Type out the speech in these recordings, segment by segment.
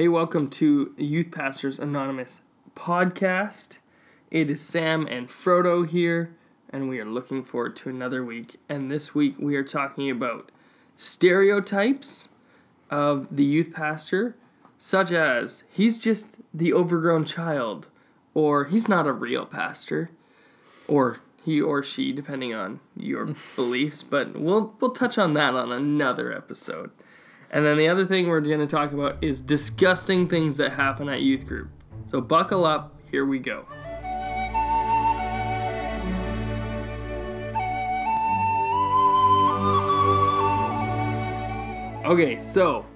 Hey, welcome to Youth Pastors Anonymous podcast. It is Sam and Frodo here, and we are looking forward to another week. And this week we are talking about stereotypes of the youth pastor, such as he's just the overgrown child, or he's not a real pastor, or he or she, depending on your beliefs. But we'll we'll touch on that on another episode. And then the other thing we're going to talk about is disgusting things that happen at youth group. So buckle up, here we go. Okay, so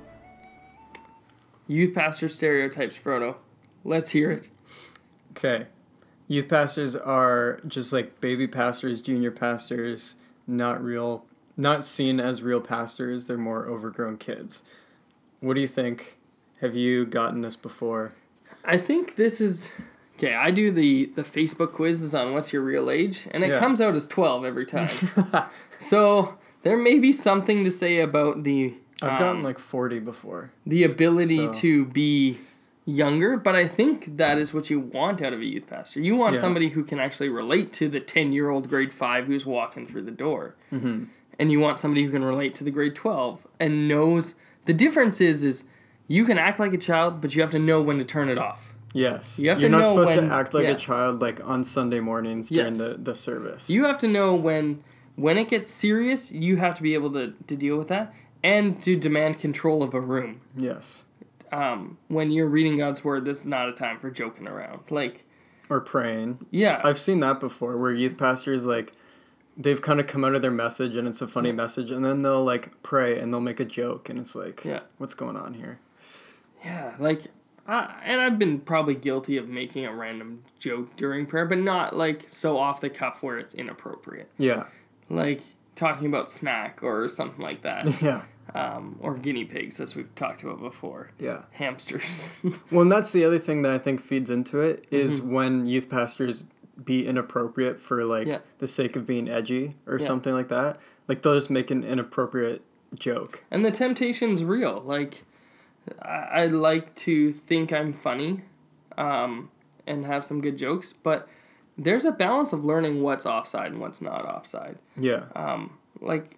youth pastor stereotypes, Frodo. Let's hear it. Okay. Youth pastors are just like baby pastors, junior pastors, not real, not seen as real pastors. They're more overgrown kids. What do you think? Have you gotten this before? I think this is okay. I do the the Facebook quizzes on what's your real age, and it Yeah. comes out as twelve every time. so there may be something to say about the I've um, gotten like 40 before. the ability So- to be younger, but I think that is what you want out of a youth pastor. You want Yeah. somebody who can actually relate to the 10 year old grade 5 who's walking through the door. Mm-hmm. And you want somebody who can relate to the grade 12 and knows. The difference is, is you can act like a child, but you have to know when to turn it off. Yes. You have You're to not supposed when- to act like yeah. a child like on Sunday mornings during Yes. the, the service. You have to know when when it gets serious, you have to be able to, to deal with that and to demand control of a room. yes. Um, when you're reading God's word, this is not a time for joking around. Like, Or praying. yeah, I've seen that before where youth pastors like they've kind of come out of their message and it's a funny message and then they'll like pray and they'll make a joke and it's like Yeah. what's going on here? yeah, like, I, and I've been probably guilty of making a random joke during prayer, but not like so off the cuff where it's inappropriate. Yeah. Like talking about snack or something like that, Yeah. um, or guinea pigs, as we've talked about before, Yeah. hamsters. Well, and that's the other thing that I think feeds into it is Mm-hmm. when youth pastors be inappropriate for like Yeah. the sake of being edgy or Yeah. something like that. Like they'll just make an inappropriate joke. And the temptation's real. Like, I, I like to think I'm funny um, and have some good jokes, but there's a balance of learning what's offside and what's not offside. Yeah. Um, like,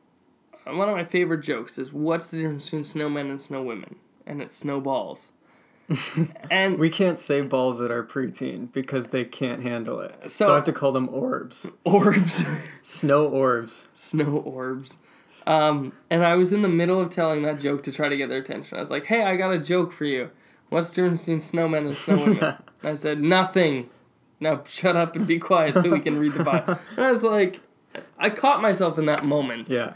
one of my favorite jokes is what's the difference between snowmen and snow women? And it's snowballs. and We can't say balls at our preteen because they can't handle it. So, So- I have to call them orbs. orbs. Snow orbs. snow orbs. Um, and I was in the middle of telling that joke to try to get their attention. I was like, "Hey, I got a joke for you. What's the difference between snowmen and snow women?" I said, "Nothing. Now shut up and be quiet so we can read the Bible." And I was like, I caught myself in that moment. Yeah.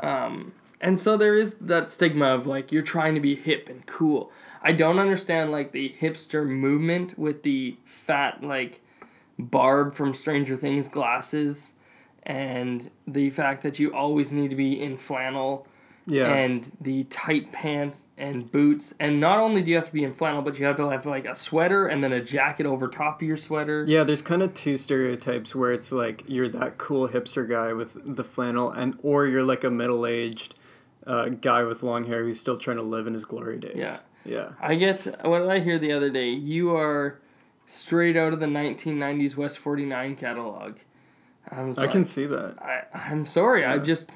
Um, and so there is that stigma of like you're trying to be hip and cool. I don't understand like the hipster movement with the fat like Barb from Stranger Things glasses and the fact that you always need to be in flannel Yeah. and the tight pants and boots and not only do you have to be in flannel but you have to have like a sweater and then a jacket over top of your sweater. Yeah, there's kind of two stereotypes where it's like you're that cool hipster guy with the flannel, and or you're like a middle aged uh, guy with long hair who's still trying to live in his glory days. Yeah. Yeah. I get what did I hear the other day? You are straight out of the 1990s West 49 catalog. I was I like, can see that. I, I'm sorry. I just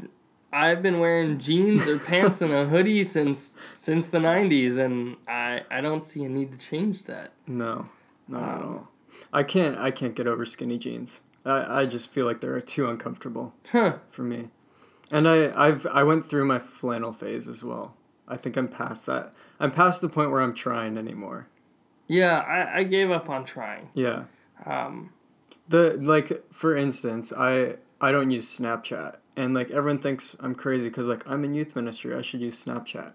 I've been wearing jeans or pants and a hoodie since since the 90s and I I don't see a need to change that. No, not at Um, all. I can't. I can't get over skinny jeans. I, I just feel like they're too uncomfortable Huh. for me. And I I've I went through my flannel phase as well. I think I'm past that. I'm past the point where I'm trying anymore. Yeah, I, I gave up on trying. Yeah. Um, The like for instance, I I don't use Snapchat, and like everyone thinks I'm crazy because like I'm in youth ministry, I should use Snapchat.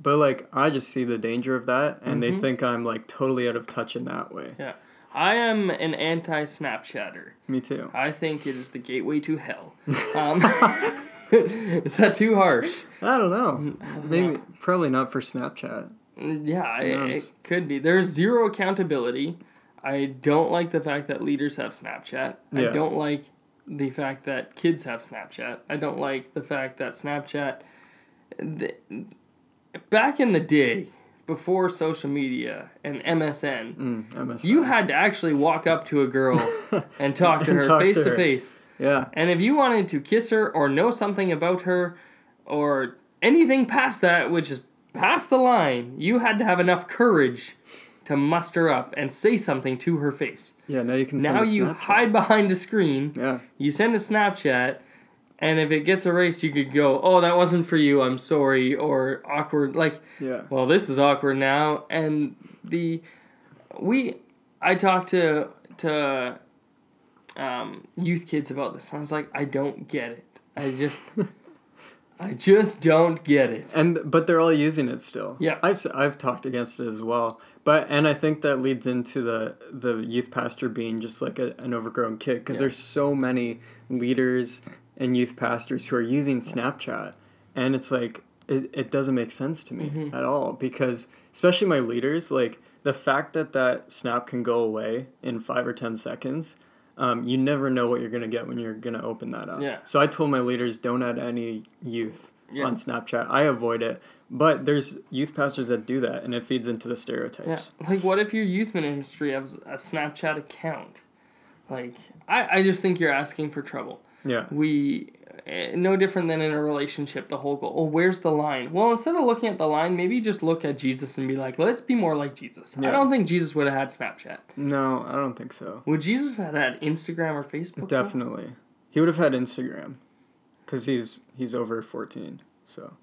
But like I just see the danger of that, and they think I'm like totally out of touch in that way. yeah. I am an anti Snapchatter. Me too. I think it is the gateway to hell. Um, is that too harsh? I don't know. Maybe probably not for Snapchat. Yeah, it, it could be. There's zero accountability. I don't like the fact that leaders have Snapchat. Yeah. I don't like the fact that kids have Snapchat. I don't like the fact that Snapchat. The, back in the day, before social media and MSN, Mm, MSN. you had to actually walk up to a girl and talk to And her talk face to to her. face. Yeah. And if you wanted to kiss her or know something about her or anything past that, which is past the line, you had to have enough courage to muster up and say something to her face. Yeah. Now you can Now you hide behind a screen, Yeah. you send a Snapchat, and if it gets erased, you could go, "Oh, that wasn't for you. I'm sorry," or awkward. Like, Yeah. well, this is awkward now. And the we, I talked to to um, youth kids about this. And I was like, I don't get it. I just, I just don't get it. And but they're all using it still. Yeah. I've I've talked against it as well. But and I think that leads into the the youth pastor being just like a, an overgrown kid because Yeah. there's so many leaders and youth pastors who are using Snapchat, and it's like it, it doesn't make sense to me Mm-hmm. at all because especially my leaders like the fact that that snap can go away in five or ten seconds. Um, you never know what you're gonna get when you're gonna open that up. Yeah. So I told my leaders don't add any youth Yeah. on Snapchat. I avoid it, but there's youth pastors that do that, and it feeds into the stereotypes. yeah, like what if your youth ministry has a Snapchat account? Like, I, I just think you're asking for trouble. Yeah, we no different than in a relationship the whole goal oh where's the line well instead of looking at the line maybe just look at jesus and be like let's be more like jesus i don't think jesus would have had snapchat no, I don't think so. would jesus have had instagram or facebook Definitely, he would have had Instagram, because he's he's over fourteen. So,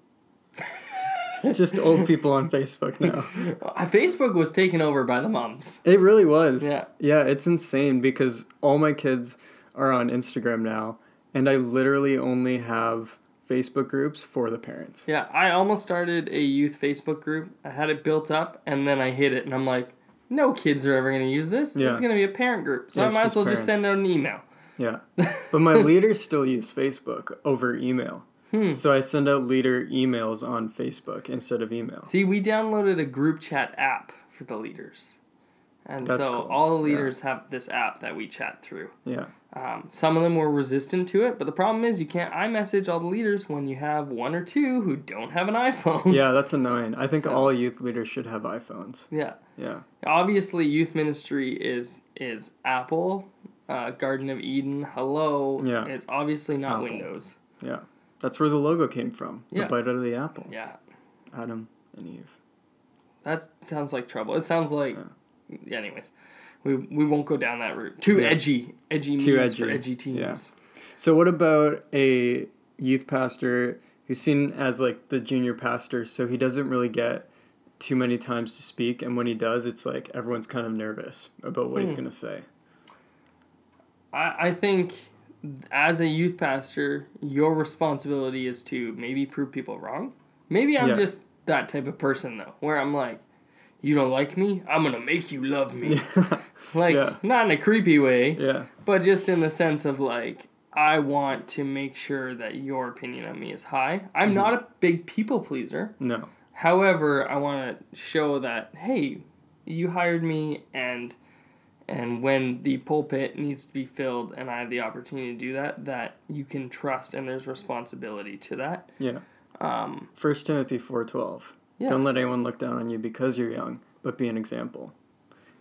just old people on Facebook now. Uh, facebook was taken over by the moms It really was. Yeah. yeah, it's insane because all my kids are on Instagram now, and I literally only have Facebook groups for the parents. yeah i almost started a youth facebook group i had it built up and then i hit it and i'm like no kids are ever going to use this Yeah. it's going to be a parent group so Yeah, i might as well just send out an email Yeah. But my leaders still use Facebook over email. Hmm. So I send out leader emails on Facebook instead of email. See, we downloaded a group chat app for the leaders. And That's so cool. all the Yeah. leaders have this app that we chat through. Yeah. Um, some of them were resistant to it, but the problem is you can't iMessage all the leaders when you have one or two who don't have an iPhone. Yeah, that's annoying. I think So- all youth leaders should have iPhones. yeah. Yeah. Obviously, youth ministry is is Apple, uh, Garden of Eden, Hello. Yeah. It's obviously not Apple. Windows. Yeah. That's where the logo came from. Yeah. The bite out of the apple. Yeah. Adam and Eve. That sounds like trouble. It sounds like. Anyways, we, we won't go down that route. Too Yeah. edgy. Edgy Too news for edgy. edgy teens. Yeah. So what about a youth pastor who's seen as like the junior pastor, so he doesn't really get too many times to speak, and when he does, it's like everyone's kind of nervous about what he's Hmm. gonna say. I, I think as a youth pastor, your responsibility is to maybe prove people wrong. Maybe I'm Yeah. just that type of person though, where I'm like, you don't like me, I'm gonna make you love me. like Yeah. not in a creepy way, yeah. but just in the sense of like I want to make sure that your opinion of me is high. I'm Mm-hmm. not a big people pleaser. No. However, I want to show that hey, you hired me and and when the pulpit needs to be filled and I have the opportunity to do that, that you can trust and there's responsibility to that. Yeah. Um, First Timothy four twelve. Yeah. Don't let anyone look down on you because you're young, but be an example.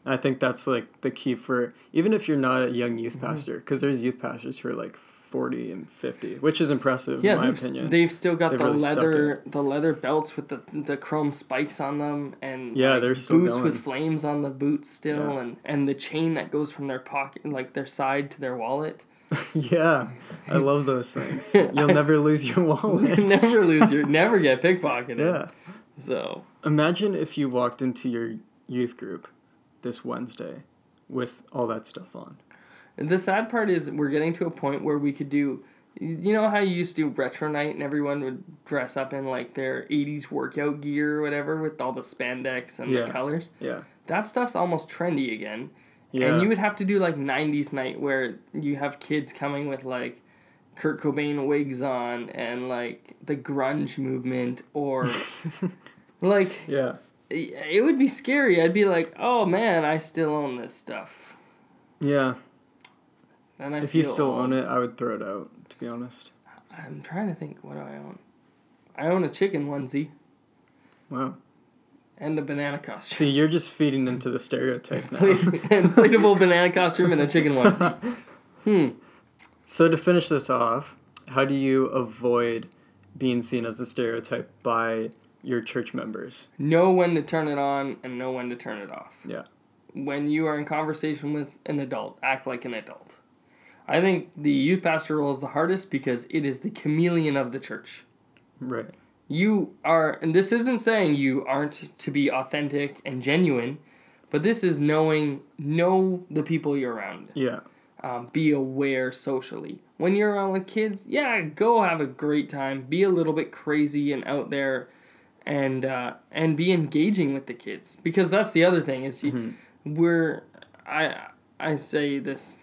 I think that's like the key for even if you're not a young youth Mm-hmm. pastor, because there's youth pastors who are like forty and fifty, which is impressive yeah, in my they've, opinion. they've still got They've the really leather the leather belts with the the chrome spikes on them and Yeah, like, they're boots going. with flames on the boots still Yeah. and and the chain that goes from their pocket like their side to their wallet. yeah, I love those things. You'll never lose your wallet. never lose your never get pickpocketed. yeah. So Imagine if you walked into your youth group this Wednesday with all that stuff on. The sad part is we're getting to a point where we could do you know how you used to do retro night and everyone would dress up in like their 80s workout gear or whatever with all the spandex and Yeah. the colors? Yeah. That stuff's almost trendy again. Yeah. And you would have to do like 90s night where you have kids coming with like Kurt Cobain wigs on and like the grunge movement or like yeah. it would be scary. I'd be like, "Oh man, I still own this stuff." Yeah. And I If you still own it, I would throw it out, to be honest. I'm trying to think. What do I own? I own a chicken onesie, Wow. and a banana costume. See, you're just feeding into the stereotype now. Inflatable banana costume and a chicken onesie. Hmm. So to finish this off, how do you avoid being seen as a stereotype by your church members? Know when to turn it on and know when to turn it off. Yeah. When you are in conversation with an adult, act like an adult. I think the youth pastor role is the hardest because it is the chameleon of the church. Right. You are, and this isn't saying you aren't to be authentic and genuine, but this is knowing, know the people you're around. Yeah. Um, be aware socially. When you're around with kids, yeah, go have a great time. Be a little bit crazy and out there, and uh, and be engaging with the kids because that's the other thing is you, Mhm. we're I I say this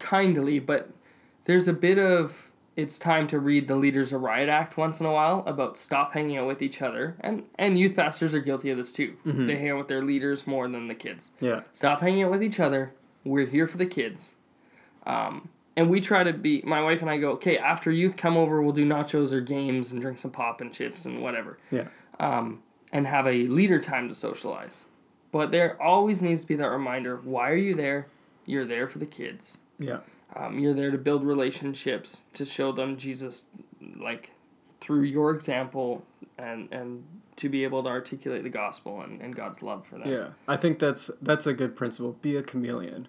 kindly, but there's a bit of it's time to read the Leaders of Riot Act once in a while about stop hanging out with each other, and and youth pastors are guilty of this too. Mhm. They hang out with their leaders more than the kids. Yeah. Stop hanging out with each other. We're here for the kids. Um, and we try to be, my wife and I go, okay, after youth come over, we'll do nachos or games and drink some pop and chips and whatever. Yeah. Um, and have a leader time to socialize. But there always needs to be that reminder why are you there? You're there for the kids. Yeah. Um, you're there to build relationships, to show them Jesus, like through your example, and, and to be able to articulate the gospel and, and God's love for them. Yeah, I think that's that's a good principle. Be a chameleon,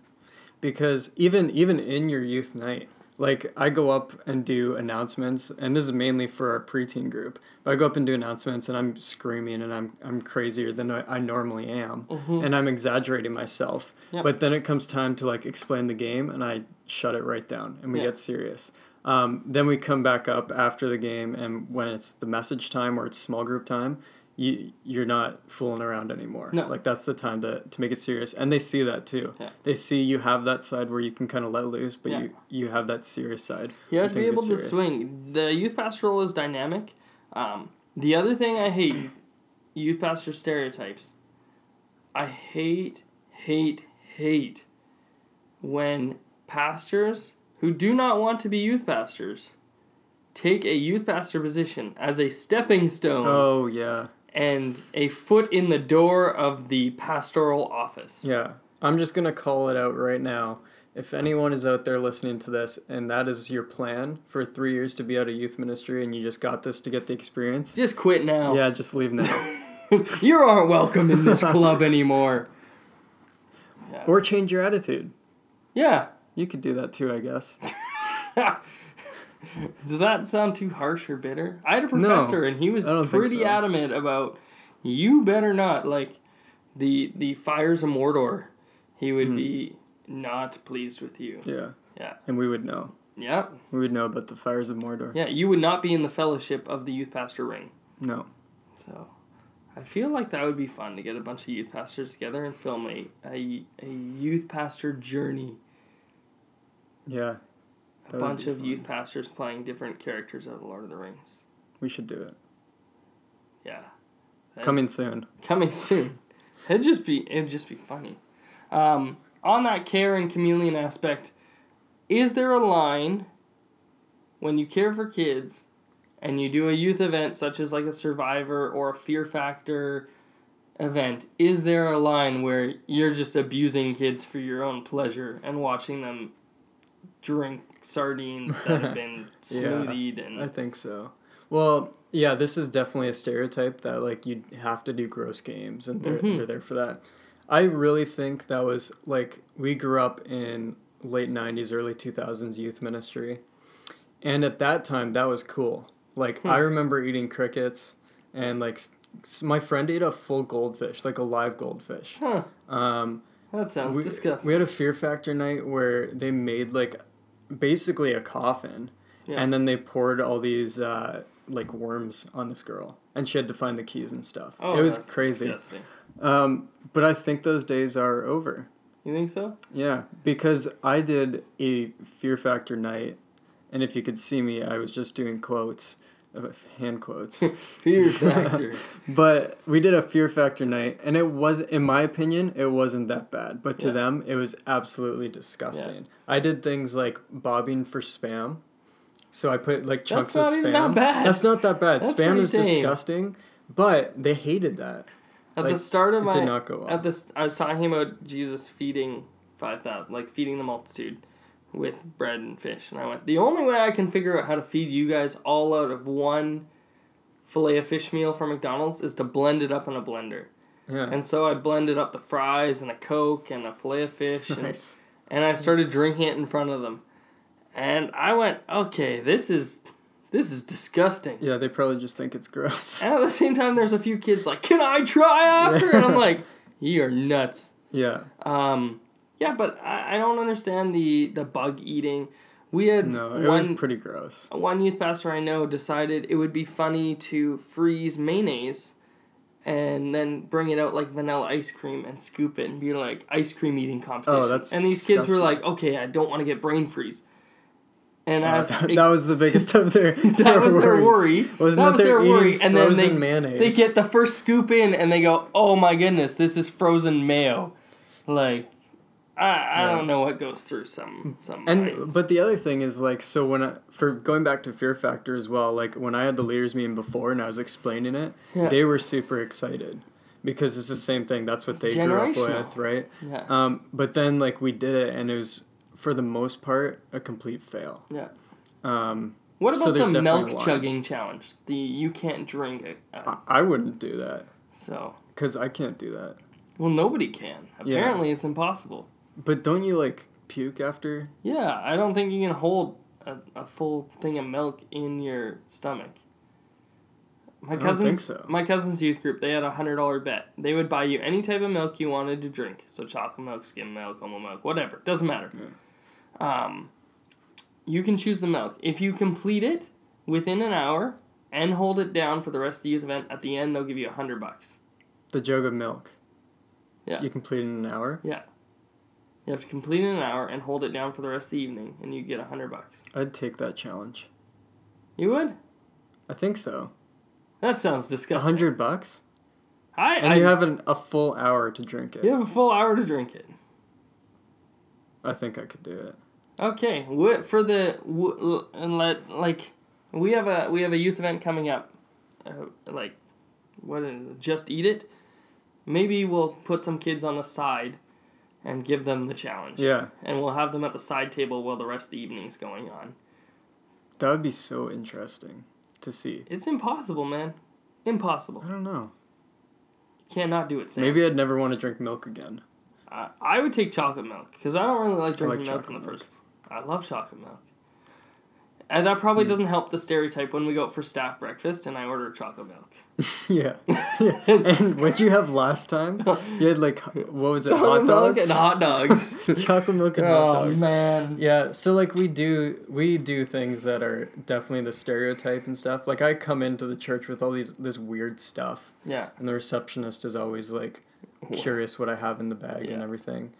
because even even in your youth night, like I go up and do announcements, and this is mainly for our preteen group. But I go up and do announcements, and I'm screaming, and I'm I'm crazier than I, I normally am, Mhm. and I'm exaggerating myself. Yep. But then it comes time to like explain the game, and I shut it right down, and we Yeah. get serious. Um, then we come back up after the game, and when it's the message time or it's small group time, you you're not fooling around anymore. No. Like that's the time to, to make it serious, and they see that too. Yeah. They see you have that side where you can kind of let loose, but Yeah. you you have that serious side. You have to be able to swing. The youth pastor role is dynamic. Um, the other thing I hate, youth pastor stereotypes. I hate, hate, hate when pastors who do not want to be youth pastors take a youth pastor position as a stepping stone Oh yeah, and a foot in the door of the pastoral office. yeah. I'm just gonna call it out right now. If anyone is out there listening to this and that is your plan for three years to be out of youth ministry and you just got this to get the experience, Just quit now. yeah, just leave now. you aren't welcome in this club anymore. Yeah. or change your attitude. yeah. You could do that too, I guess. Does that sound too harsh or bitter? I had a No, professor and he was I don't think pretty so. adamant about you better not like the the fires of Mordor. He would Hmm. be not pleased with you. Yeah. Yeah. And we would know. Yeah. We would know about the fires of Mordor. Yeah, you would not be in the fellowship of the youth pastor ring. No. So I feel like that would be fun to get a bunch of youth pastors together and film a a, a youth pastor journey. Yeah. A bunch of fun. youth pastors playing different characters out of the Lord of the Rings. We should do it. Yeah. That- Coming soon. coming soon. It'd just be it'd just be funny. Um, on that care and chameleon aspect, is there a line when you care for kids and you do a youth event such as like a survivor or a fear factor event, is there a line where you're just abusing kids for your own pleasure and watching them drink sardines that have been Yeah. smoothied and I think so. Well, yeah, this is definitely a stereotype that like you have to do gross games and they're Mhm. they're there for that. I really think that was like we grew up in late 90s early 2000s youth ministry. And at that time that was cool. Like Hmm. I remember eating crickets and like my friend ate a full goldfish, like a live goldfish. huh, Um that sounds we, disgusting. we had a fear factor night where they made like basically a coffin. Yeah. and then they poured all these uh, like worms on this girl. And she had to find the keys and stuff. Oh, it was that's crazy. um, but i think those days are over. You think so? yeah. Because i did a fear factor night. And if you could see me i was just doing quotes hand quotes Fear factor. but we did a fear factor night and it was in my opinion it wasn't that bad but to Yeah. them it was absolutely disgusting i did things like bobbing for spam so i put like chunks That's of not spam bad. that's not that bad That's spam is tame. disgusting but they hated that At Like, the start of my did not go well. at this, I was talking about Jesus feeding five thousand, like feeding the multitude with bread and fish, and I went. The only way I can figure out how to feed you guys all out of one fillet of fish meal from McDonald's is to blend it up in a blender. yeah. And so I blended up the fries and a Coke and a fillet of fish, nice. and I started drinking it in front of them. And I went, okay, this is this is disgusting. Yeah, they probably just think it's gross. And at the same time, there's a few kids like, can I try after? And I'm like, you are nuts. yeah. Um, yeah, but I, I don't understand the the bug eating. We had No, it one was pretty gross. one youth pastor I know decided it would be funny to freeze mayonnaise and then bring it out like vanilla ice cream and scoop it and be like ice cream eating competition. Oh, that's and these kids were like, okay, I don't want to get brain freeze. And Uh, as that, that was the biggest of their, that their was their worry. Wasn't that that was their worry, eating and then they mayonnaise? they get the first scoop in and they go, "Oh my goodness, this is frozen mayo." Like, I I Yeah. don't know what goes through some some And minds. but the other thing is like so when I for going back to Fear Factor as well, like when I had the leaders meeting before and I was explaining it, Yeah. they were super excited because it's the same thing. That's what It's they grew up with, right? yeah, Um, but then like we did it and it was for the most part a complete fail. yeah. Um, What about there's the milk chugging challenge? The you can't drink it. I, I wouldn't do that so because I can't do that. well, nobody can. Yeah. Apparently, it's impossible. But don't you like puke after? Yeah, I don't think you can hold a, a full thing of milk in your stomach. My cousins, think so. my cousins' youth group, they had a hundred dollar bet. They would buy you any type of milk you wanted to drink, so chocolate milk, skim milk, almond milk, whatever, doesn't matter. Um, you can choose the milk if you complete it within an hour and hold it down for the rest of the youth event. At the end, they'll give you a hundred bucks. The jug of milk. Yeah. You complete in an hour. You have to complete it in an hour and hold it down for the rest of the evening, and you get a hundred bucks. I'd take that challenge. You would? I think so. That sounds disgusting. A hundred bucks, I, and I you have an, a full hour to drink it. you have a full hour to drink it. I think I could do it. Okay, what for the and let like we have a we have a youth event coming up, uh, like what is it, just eat it. Maybe we'll put some kids on the side, and give them the challenge. Yeah, and we'll have them at the side table while the rest of the evening's going on. that would be so interesting to see. It's impossible, man. Impossible. I don't know. You cannot do it. Sam. Maybe I'd never want to drink milk again. I, I would take chocolate milk because I don't really like drinking like milk in the chocolate first. I love chocolate milk. And that probably Hmm. doesn't help the stereotype when we go out for staff breakfast and I order chocolate milk. yeah. yeah. And what'd you have last time? You had like what was it? chocolate hot milk dogs. and hot dogs. Chocolate milk and hot dogs. oh man. Yeah, so like we do we do things that are definitely the stereotype and stuff. Like I come into the church with all these this weird stuff Yeah. and the receptionist is always like curious what I have in the bag Yeah. and everything.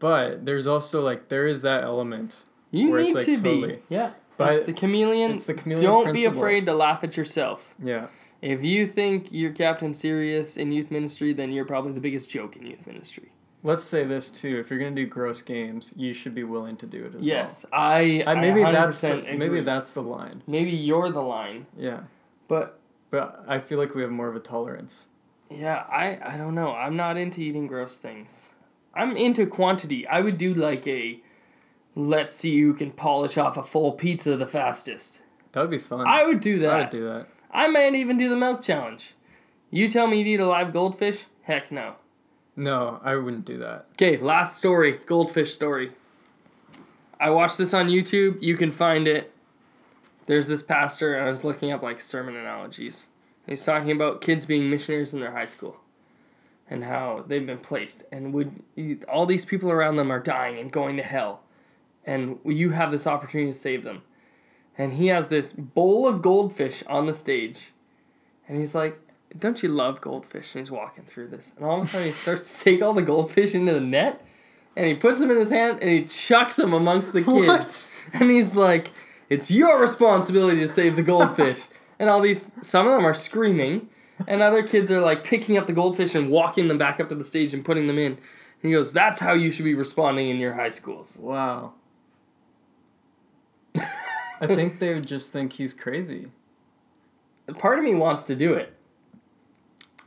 But there's also like there is that element. You Where need it's, like, to totally- be. Yeah. But That's the chameleon. it's the chameleon Don't be afraid to laugh at yourself. Yeah. If you think you're Captain Serious in youth ministry, then you're probably the biggest joke in youth ministry. Let's say this too. If you're gonna do gross games, you should be willing to do it as well. Yes, I. well. Uh, maybe I that's the, 100% maybe that's the line. maybe you're the line, Yeah. but But I feel like we have more of a tolerance. Yeah, I I don't know. I'm not into eating gross things. I'm into quantity. I would do like a let's see who can polish off a full pizza the fastest. That would be fun. I would do that. I would do that. I might even do the milk challenge. You tell me you'd eat a live goldfish? Heck no. No, I wouldn't do that. Okay, last story, goldfish story. I watched this on YouTube. You can find it. There's this pastor, and I was looking up like sermon analogies. He's talking about kids being missionaries in their high school, and how they've been placed, and would you, all these people around them are dying and going to hell, and you have this opportunity to save them. And he has this bowl of goldfish on the stage, and he's like, "Don't you love goldfish?" And he's walking through this, and all of a sudden he starts to take all the goldfish into the net, and he puts them in his hand and he chucks them amongst the kids, What? and he's like, "It's your responsibility to save the goldfish." and all these, some of them are screaming, and other kids are like picking up the goldfish and walking them back up to the stage and putting them in. And he goes, "That's how you should be responding in your high schools." Wow. I think they would just think he's crazy. Part of me wants to do it.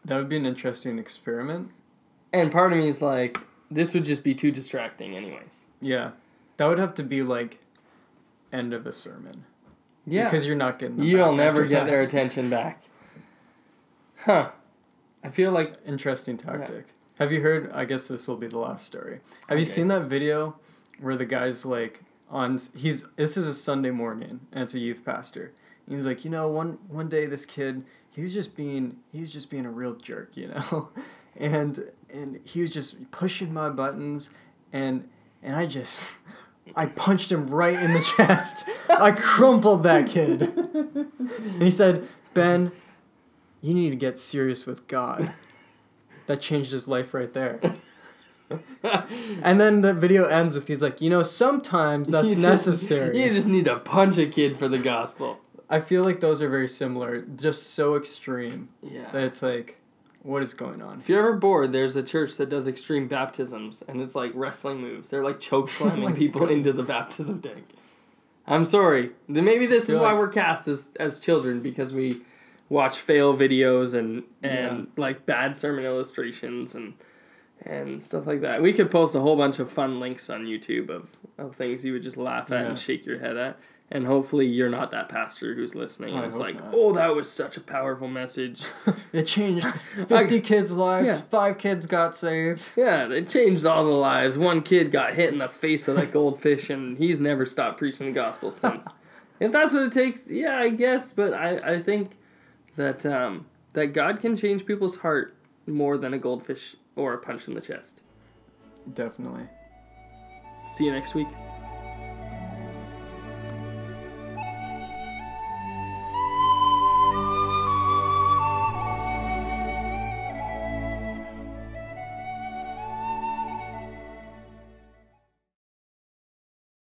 That would be an interesting experiment. And part of me is like, this would just be too distracting, anyways. Yeah. That would have to be like end of a sermon. Yeah. Because you're not getting You'll back never get that. their attention back. Huh. I feel like Interesting tactic. Have you heard? I guess this will be the last story. Have you seen that video where the guy's like on? He's this is a Sunday morning and it's a youth pastor. He's like, you know, one one day this kid, he was just being he's just being a real jerk, you know, and and he was just pushing my buttons, and and I just. I punched him right in the chest. I crumpled that kid. And he said, Ben, you need to get serious with God. That changed his life right there. And then the video ends with he's like, you know, sometimes that's you just- necessary. you just need to punch a kid for the gospel. I feel like those are very similar, just so extreme Yeah. that it's like, what is going on? If you're ever bored, there's a church that does extreme baptisms, and it's like wrestling moves. They're like choke slamming Oh people God. into the baptism tank. I'm sorry. Maybe this is why we're cast as, as children because we watch fail videos and and Yeah. like bad sermon illustrations and and stuff like that. We could post a whole bunch of fun links on YouTube of, of things you would just laugh at Yeah. and shake your head at. And hopefully you're not that pastor who's listening and I it's like, not. oh, that was such a powerful message. It changed 50 kids' lives, Yeah. five kids got saved. Yeah, they changed all the lives. One kid got hit in the face with a goldfish, and he's never stopped preaching the gospel since. if that's what it takes, yeah, I guess. But I, I think that um, that God can change people's heart more than a goldfish or a punch in the chest. Definitely. See you next week.